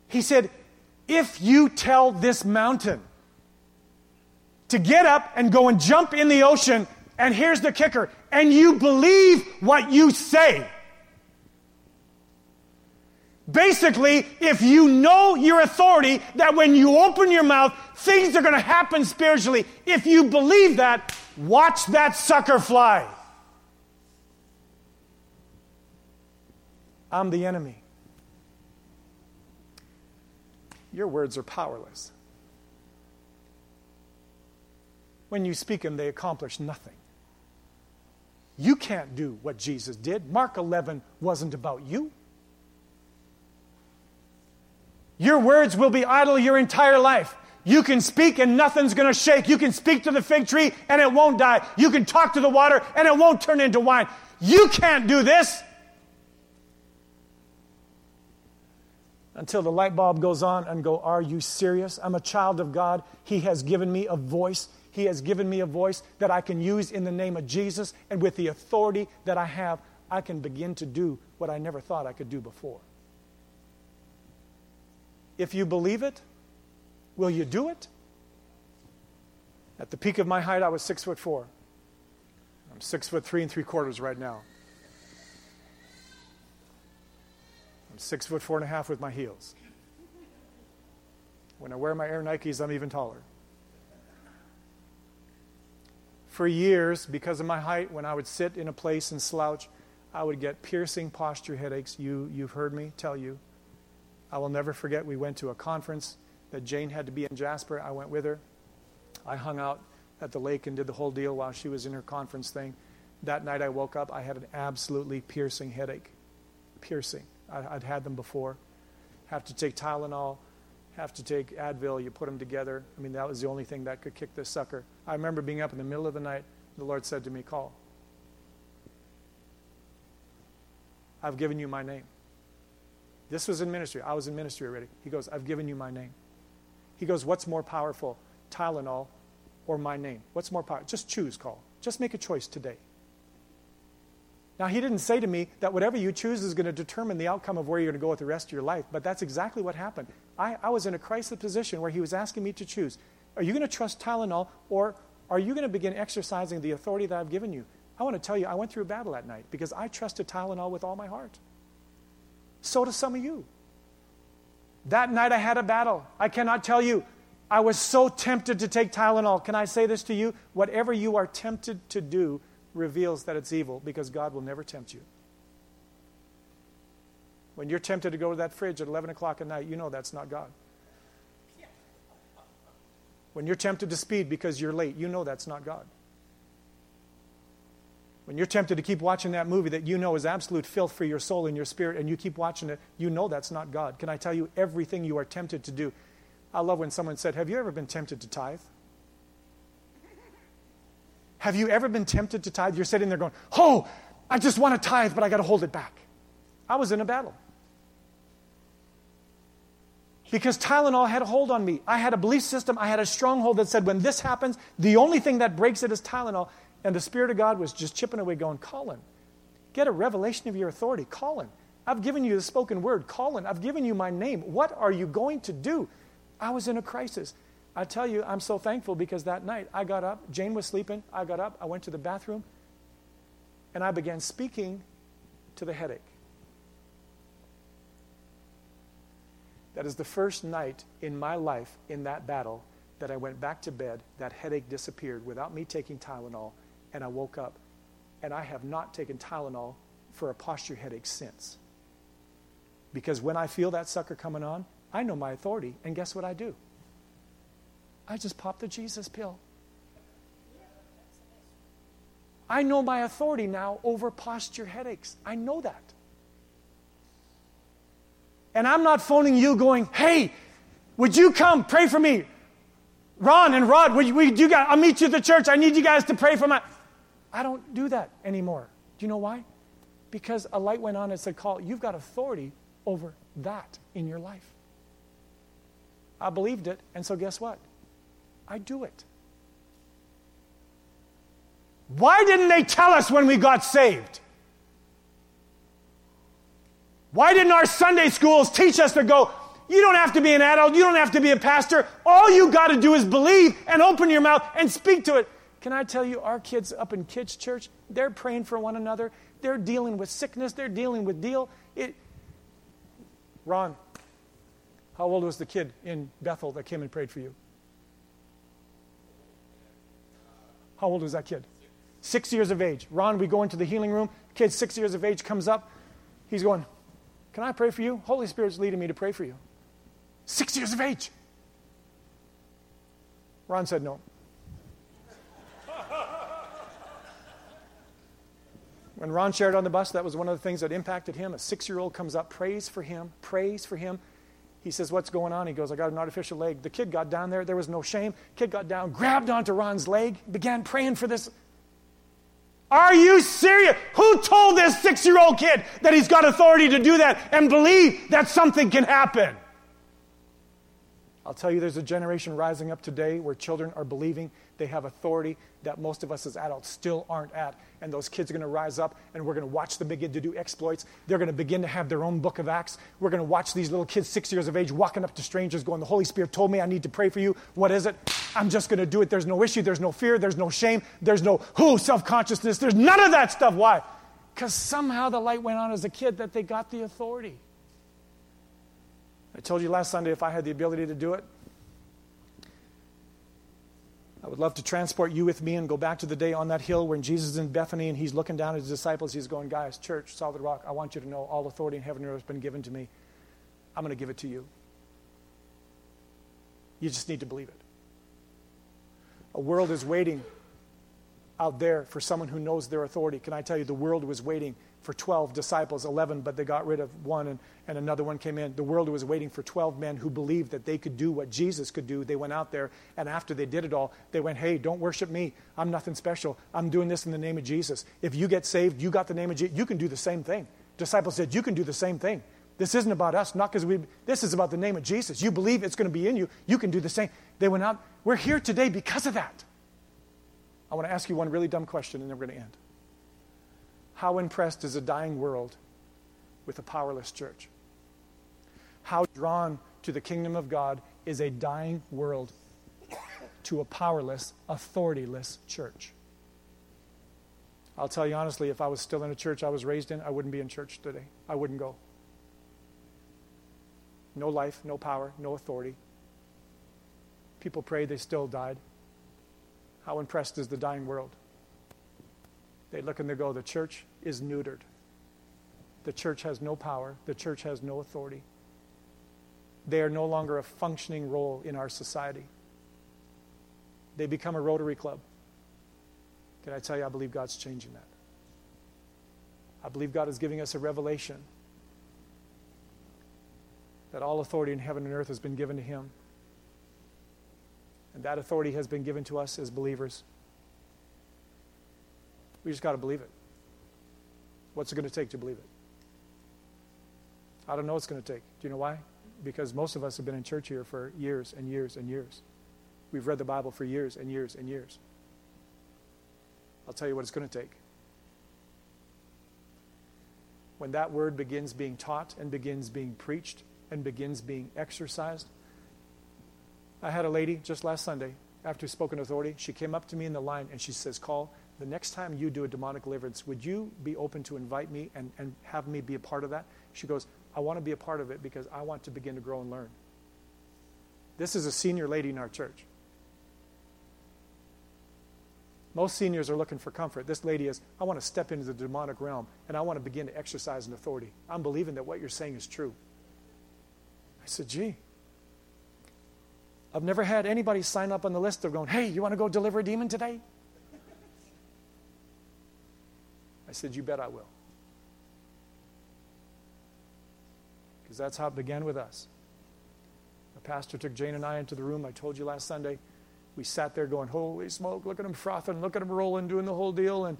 He said, If you tell this mountain to get up and go and jump in the ocean, and here's the kicker and you believe what you say. Basically, if you know your authority, that when you open your mouth, things are going to happen spiritually. If you believe that, watch that sucker fly. I'm the enemy. Your words are powerless. When you speak them, they accomplish nothing. You can't do what Jesus did. Mark 11 wasn't about you. Your words will be idle your entire life. You can speak and nothing's going to shake. You can speak to the fig tree and it won't die. You can talk to the water and it won't turn into wine. You can't do this. Until the light bulb goes on and go, Are you serious? I'm a child of God. He has given me a voice. He has given me a voice that I can use in the name of Jesus, and with the authority that I have, I can begin to do what I never thought I could do before. If you believe it, will you do it? At the peak of my height, I was six foot four. I'm six foot three and three quarters right now. I'm six foot four and a half with my heels. When I wear my Air Nikes, I'm even taller for years, because of my height, when I would sit in a place and slouch, I would get piercing posture headaches. You, you've heard me tell you. I will never forget, we went to a conference that Jane had to be in Jasper. I went with her. I hung out at the lake and did the whole deal while she was in her conference thing. That night I woke up, I had an absolutely piercing headache. Piercing. I, I'd had them before. Have to take Tylenol have to take Advil, you put them together. I mean, that was the only thing that could kick this sucker. I remember being up in the middle of the night, the Lord said to me, Call. I've given you my name. This was in ministry. I was in ministry already. He goes, I've given you my name. He goes, What's more powerful, Tylenol or my name? What's more powerful? Just choose, call. Just make a choice today. Now, he didn't say to me that whatever you choose is going to determine the outcome of where you're going to go with the rest of your life, but that's exactly what happened. I, I was in a crisis position where he was asking me to choose. Are you going to trust Tylenol or are you going to begin exercising the authority that I've given you? I want to tell you, I went through a battle that night because I trusted Tylenol with all my heart. So do some of you. That night I had a battle. I cannot tell you. I was so tempted to take Tylenol. Can I say this to you? Whatever you are tempted to do reveals that it's evil because God will never tempt you. When you're tempted to go to that fridge at 11 o'clock at night, you know that's not God. When you're tempted to speed because you're late, you know that's not God. When you're tempted to keep watching that movie that you know is absolute filth for your soul and your spirit, and you keep watching it, you know that's not God. Can I tell you everything you are tempted to do? I love when someone said, Have you ever been tempted to tithe? Have you ever been tempted to tithe? You're sitting there going, Oh, I just want to tithe, but I got to hold it back. I was in a battle because Tylenol had a hold on me. I had a belief system, I had a stronghold that said when this happens, the only thing that breaks it is Tylenol. And the Spirit of God was just chipping away, going, Collin, get a revelation of your authority. Collin, I've given you the spoken word. Collin, I've given you my name. What are you going to do? I was in a crisis. I tell you, I'm so thankful because that night I got up, Jane was sleeping, I got up, I went to the bathroom, and I began speaking to the headache. That is the first night in my life in that battle that I went back to bed, that headache disappeared without me taking Tylenol, and I woke up. And I have not taken Tylenol for a posture headache since. Because when I feel that sucker coming on, I know my authority, and guess what I do? I just popped the Jesus pill. I know my authority now over posture headaches. I know that. And I'm not phoning you going, hey, would you come pray for me? Ron and Rod, would you, would you guys, I'll meet you at the church. I need you guys to pray for my. I don't do that anymore. Do you know why? Because a light went on and said, Call, you've got authority over that in your life. I believed it, and so guess what? I do it. Why didn't they tell us when we got saved? Why didn't our Sunday schools teach us to go, you don't have to be an adult, you don't have to be a pastor. All you got to do is believe and open your mouth and speak to it. Can I tell you, our kids up in kids' church, they're praying for one another. They're dealing with sickness. They're dealing with deal. It, Ron, how old was the kid in Bethel that came and prayed for you? How old was that kid? Six years of age. Ron, we go into the healing room. Kid, six years of age, comes up. He's going, can I pray for you? Holy Spirit's leading me to pray for you. Six years of age. Ron said no. <laughs> when Ron shared on the bus, that was one of the things that impacted him. A six year old comes up, prays for him, prays for him. He says, What's going on? He goes, I got an artificial leg. The kid got down there. There was no shame. Kid got down, grabbed onto Ron's leg, began praying for this are you serious? Who told this six year old kid that he's got authority to do that and believe that something can happen? I'll tell you, there's a generation rising up today where children are believing they have authority that most of us as adults still aren't at. And those kids are going to rise up, and we're going to watch them begin to do exploits. They're going to begin to have their own book of Acts. We're going to watch these little kids, six years of age, walking up to strangers, going, The Holy Spirit told me I need to pray for you. What is it? I'm just going to do it. There's no issue, there's no fear, there's no shame, there's no who, self consciousness. There's none of that stuff. Why? Because somehow the light went on as a kid that they got the authority. I told you last Sunday if I had the ability to do it, I would love to transport you with me and go back to the day on that hill when Jesus is in Bethany and he's looking down at his disciples. He's going, Guys, church, solid rock, I want you to know all authority in heaven and earth has been given to me. I'm going to give it to you. You just need to believe it. A world is waiting out there for someone who knows their authority. Can I tell you, the world was waiting for 12 disciples, 11, but they got rid of one and, and another one came in. The world was waiting for 12 men who believed that they could do what Jesus could do. They went out there, and after they did it all, they went, Hey, don't worship me. I'm nothing special. I'm doing this in the name of Jesus. If you get saved, you got the name of Jesus. You can do the same thing. Disciples said, You can do the same thing. This isn't about us, not because we, this is about the name of Jesus. You believe it's going to be in you, you can do the same. They went out. We're here today because of that. I want to ask you one really dumb question and then we're going to end. How impressed is a dying world with a powerless church? How drawn to the kingdom of God is a dying world to a powerless, authorityless church? I'll tell you honestly, if I was still in a church I was raised in, I wouldn't be in church today. I wouldn't go. No life, no power, no authority. People prayed, they still died. How impressed is the dying world? They look and they go, the church is neutered. The church has no power. The church has no authority. They are no longer a functioning role in our society. They become a Rotary Club. Can I tell you, I believe God's changing that. I believe God is giving us a revelation that all authority in heaven and earth has been given to Him. And that authority has been given to us as believers. We just got to believe it. What's it going to take to believe it? I don't know what's going to take. Do you know why? Because most of us have been in church here for years and years and years. We've read the Bible for years and years and years. I'll tell you what it's going to take. When that word begins being taught and begins being preached and begins being exercised, I had a lady just last Sunday, after spoken authority, she came up to me in the line and she says, Call, the next time you do a demonic deliverance, would you be open to invite me and, and have me be a part of that? She goes, I want to be a part of it because I want to begin to grow and learn. This is a senior lady in our church. Most seniors are looking for comfort. This lady is, I want to step into the demonic realm and I want to begin to exercise an authority. I'm believing that what you're saying is true. I said, gee, I've never had anybody sign up on the list of going, hey, you want to go deliver a demon today? I said, you bet I will. Because that's how it began with us. The pastor took Jane and I into the room. I told you last Sunday we sat there going, Holy smoke, look at him frothing, look at him rolling, doing the whole deal. And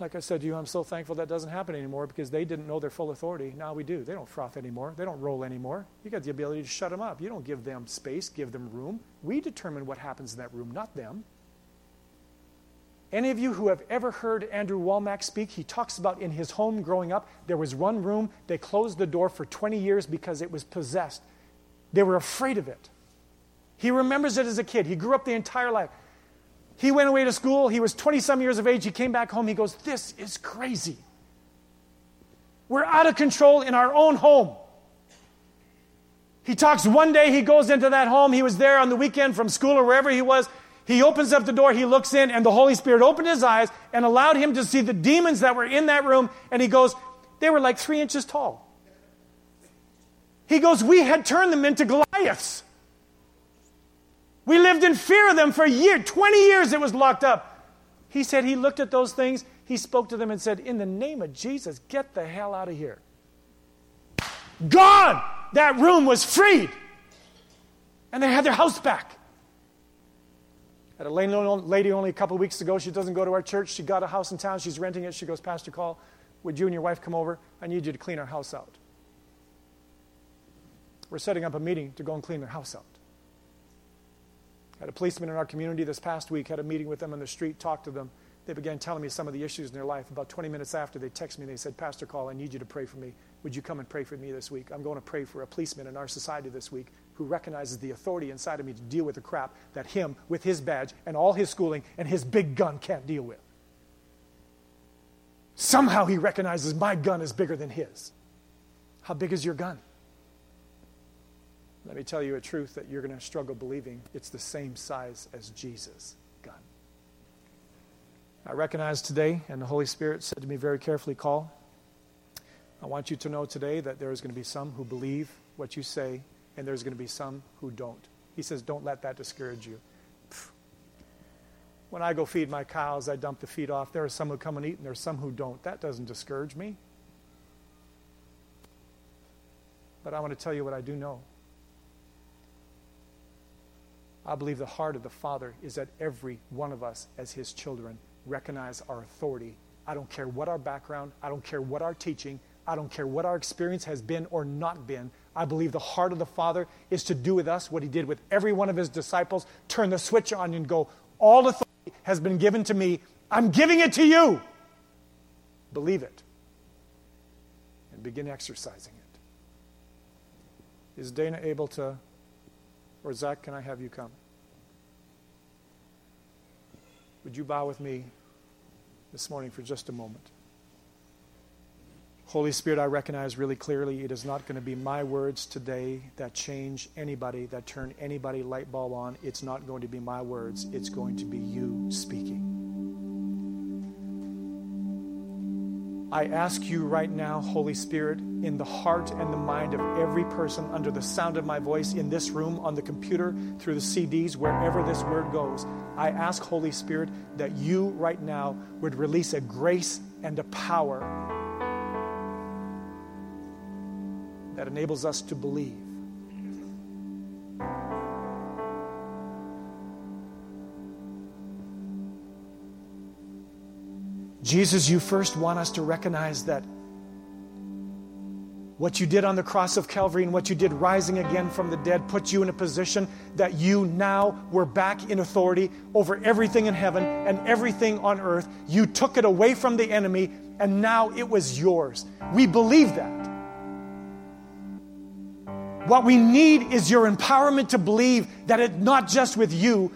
like I said to you, I'm so thankful that doesn't happen anymore because they didn't know their full authority. Now we do. They don't froth anymore. They don't roll anymore. You got the ability to shut them up. You don't give them space, give them room. We determine what happens in that room, not them. Any of you who have ever heard Andrew Wommack speak, he talks about in his home growing up, there was one room, they closed the door for 20 years because it was possessed. They were afraid of it. He remembers it as a kid. He grew up the entire life. He went away to school. He was 20 some years of age. He came back home. He goes, This is crazy. We're out of control in our own home. He talks one day, he goes into that home. He was there on the weekend from school or wherever he was. He opens up the door, he looks in, and the Holy Spirit opened his eyes and allowed him to see the demons that were in that room. And he goes, They were like three inches tall. He goes, We had turned them into Goliaths. We lived in fear of them for a year. 20 years it was locked up. He said he looked at those things, he spoke to them and said, In the name of Jesus, get the hell out of here. Gone! That room was freed. And they had their house back. Had a lady only a couple weeks ago. She doesn't go to our church. She got a house in town. She's renting it. She goes, Pastor Call, would you and your wife come over? I need you to clean our house out. We're setting up a meeting to go and clean their house out. Had a policeman in our community this past week, had a meeting with them on the street, talked to them. They began telling me some of the issues in their life. About 20 minutes after, they texted me they said, Pastor Call, I need you to pray for me. Would you come and pray for me this week? I'm going to pray for a policeman in our society this week who recognizes the authority inside of me to deal with the crap that him, with his badge and all his schooling and his big gun, can't deal with. Somehow he recognizes my gun is bigger than his. How big is your gun? Let me tell you a truth that you're going to struggle believing. It's the same size as Jesus' gun. I recognize today, and the Holy Spirit said to me very carefully, Call. I want you to know today that there is going to be some who believe what you say, and there's going to be some who don't. He says, Don't let that discourage you. When I go feed my cows, I dump the feed off. There are some who come and eat, and there are some who don't. That doesn't discourage me. But I want to tell you what I do know. I believe the heart of the Father is that every one of us, as His children, recognize our authority I don't care what our background, I don't care what our teaching, I don't care what our experience has been or not been. I believe the heart of the Father is to do with us what He did with every one of His disciples turn the switch on and go, All authority has been given to me. I'm giving it to you. Believe it and begin exercising it. Is Dana able to, or Zach, can I have you come? Would you bow with me this morning for just a moment? Holy Spirit, I recognize really clearly it is not going to be my words today that change anybody, that turn anybody light bulb on. It's not going to be my words, it's going to be you speaking. I ask you right now, Holy Spirit, in the heart and the mind of every person under the sound of my voice in this room, on the computer, through the CDs, wherever this word goes, I ask, Holy Spirit, that you right now would release a grace and a power that enables us to believe. Jesus, you first want us to recognize that what you did on the cross of Calvary and what you did rising again from the dead put you in a position that you now were back in authority over everything in heaven and everything on earth. You took it away from the enemy and now it was yours. We believe that. What we need is your empowerment to believe that it's not just with you,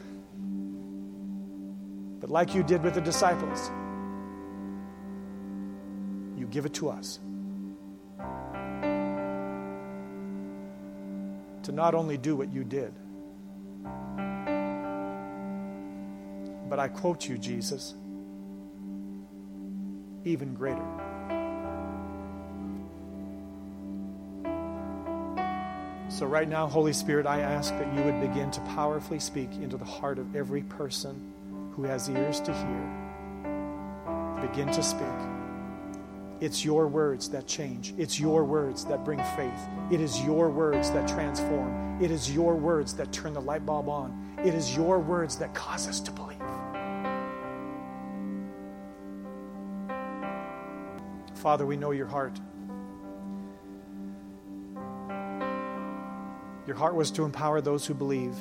but like you did with the disciples you give it to us. To not only do what you did, but I quote you, Jesus, even greater. So, right now, Holy Spirit, I ask that you would begin to powerfully speak into the heart of every person who has ears to hear. Begin to speak. It's your words that change. It's your words that bring faith. It is your words that transform. It is your words that turn the light bulb on. It is your words that cause us to believe. Father, we know your heart. Your heart was to empower those who believe,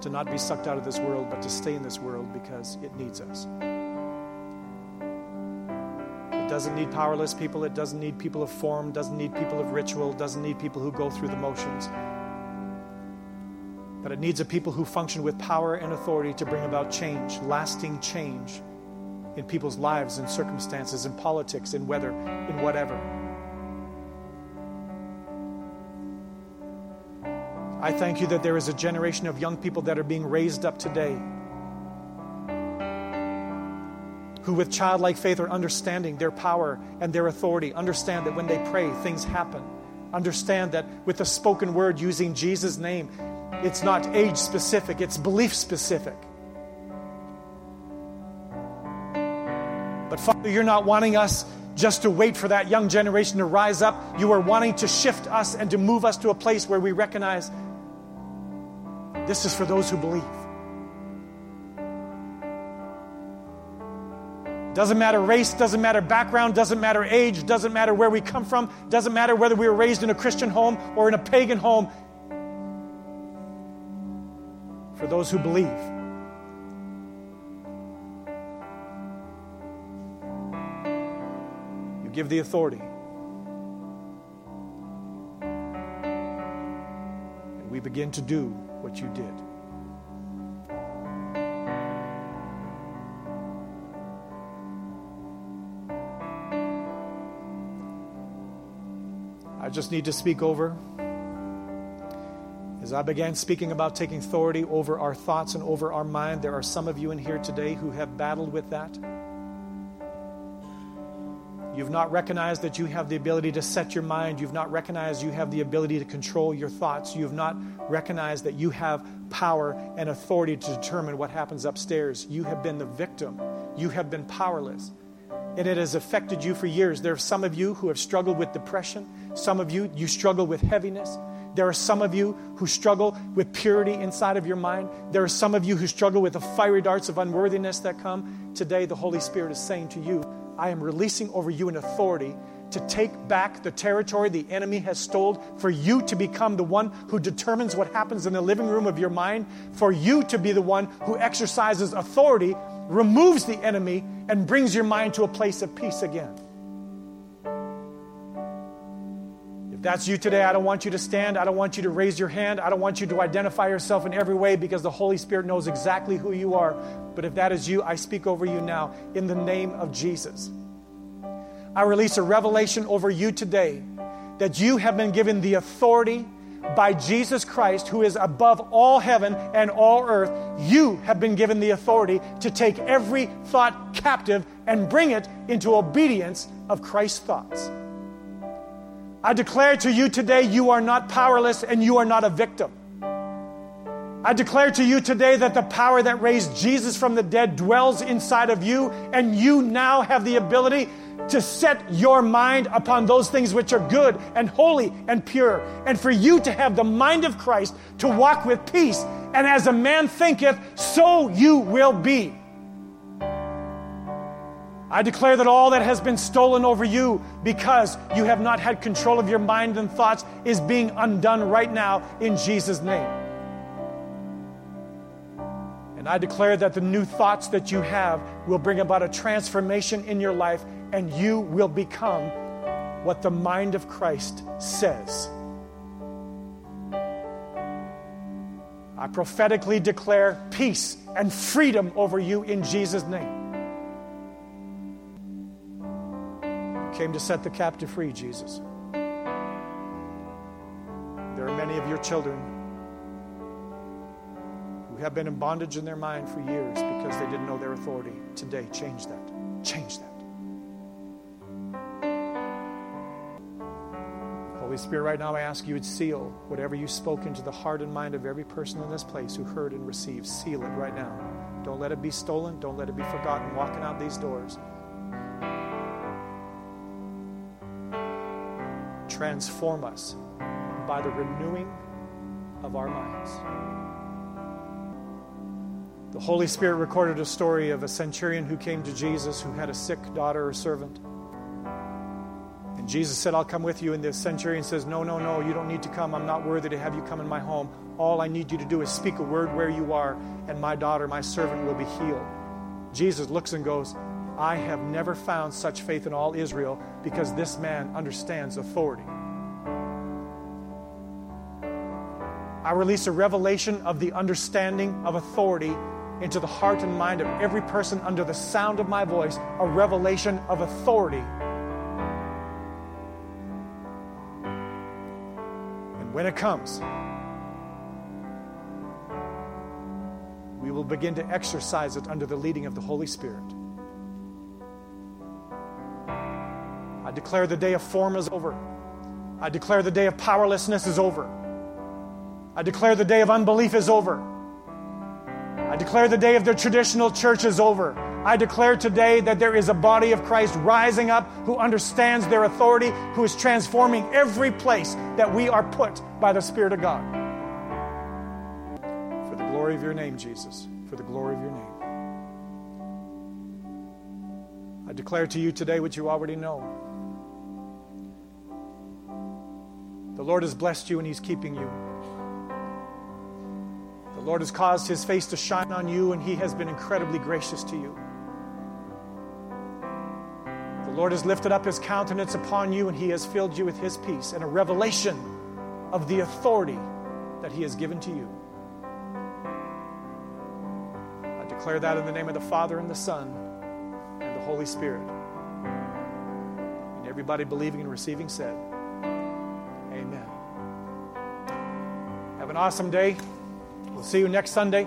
to not be sucked out of this world, but to stay in this world because it needs us It doesn't need powerless people. It doesn't need people of form, doesn't need people of ritual, doesn't need people who go through the motions. But it needs a people who function with power and authority to bring about change, lasting change in people's lives and circumstances, in politics, in weather, in whatever. I thank you that there is a generation of young people that are being raised up today who, with childlike faith, are understanding their power and their authority, understand that when they pray, things happen. Understand that with the spoken word using Jesus' name, it's not age specific, it's belief specific. But Father, you're not wanting us just to wait for that young generation to rise up. You are wanting to shift us and to move us to a place where we recognize this is for those who believe. Doesn't matter race, doesn't matter background, doesn't matter age, doesn't matter where we come from, doesn't matter whether we were raised in a Christian home or in a pagan home. For those who believe, you give the authority. And we begin to do what you did. I just need to speak over. As I began speaking about taking authority over our thoughts and over our mind, there are some of you in here today who have battled with that. You've not recognized that you have the ability to set your mind. You've not recognized you have the ability to control your thoughts. You've not recognized that you have power and authority to determine what happens upstairs. You have been the victim. You have been powerless and it has affected you for years. There are some of you who have struggled with depression. Some of you, you struggle with heaviness. There are some of you who struggle with purity inside of your mind. There are some of you who struggle with the fiery darts of unworthiness that come. Today, the Holy Spirit is saying to you, I am releasing over you an authority to take back the territory the enemy has stole, for you to become the one who determines what happens in the living room of your mind, for you to be the one who exercises authority, removes the enemy, and brings your mind to a place of peace again. That's you today, I don't want you to stand. I don't want you to raise your hand. I don't want you to identify yourself in every way because the Holy Spirit knows exactly who you are. But if that is you, I speak over you now in the name of Jesus. I release a revelation over you today that you have been given the authority by Jesus Christ, who is above all heaven and all earth. You have been given the authority to take every thought captive and bring it into obedience of Christ's thoughts. I declare to you today, you are not powerless and you are not a victim. I declare to you today that the power that raised Jesus from the dead dwells inside of you, and you now have the ability to set your mind upon those things which are good and holy and pure, and for you to have the mind of Christ to walk with peace. And as a man thinketh, so you will be. I declare that all that has been stolen over you because you have not had control of your mind and thoughts is being undone right now in Jesus' name. And I declare that the new thoughts that you have will bring about a transformation in your life and you will become what the mind of Christ says. I prophetically declare peace and freedom over you in Jesus' name. Came to set the captive free, Jesus. There are many of your children who have been in bondage in their mind for years because they didn't know their authority. Today, change that. Change that. Holy Spirit, right now I ask you to seal whatever you spoke into the heart and mind of every person in this place who heard and received. Seal it right now. Don't let it be stolen. Don't let it be forgotten walking out these doors. Transform us by the renewing of our minds. The Holy Spirit recorded a story of a centurion who came to Jesus who had a sick daughter or servant. And Jesus said, I'll come with you. And the centurion says, No, no, no, you don't need to come. I'm not worthy to have you come in my home. All I need you to do is speak a word where you are, and my daughter, my servant, will be healed. Jesus looks and goes, I have never found such faith in all Israel because this man understands authority. I release a revelation of the understanding of authority into the heart and mind of every person under the sound of my voice, a revelation of authority. And when it comes, we will begin to exercise it under the leading of the Holy Spirit. I declare the day of form is over. I declare the day of powerlessness is over. I declare the day of unbelief is over. I declare the day of the traditional church is over. I declare today that there is a body of Christ rising up who understands their authority, who is transforming every place that we are put by the Spirit of God. For the glory of your name, Jesus, for the glory of your name. I declare to you today what you already know. The Lord has blessed you and He's keeping you. The Lord has caused His face to shine on you and He has been incredibly gracious to you. The Lord has lifted up His countenance upon you and He has filled you with His peace and a revelation of the authority that He has given to you. I declare that in the name of the Father and the Son and the Holy Spirit. And everybody believing and receiving said, an awesome day. We'll see you next Sunday.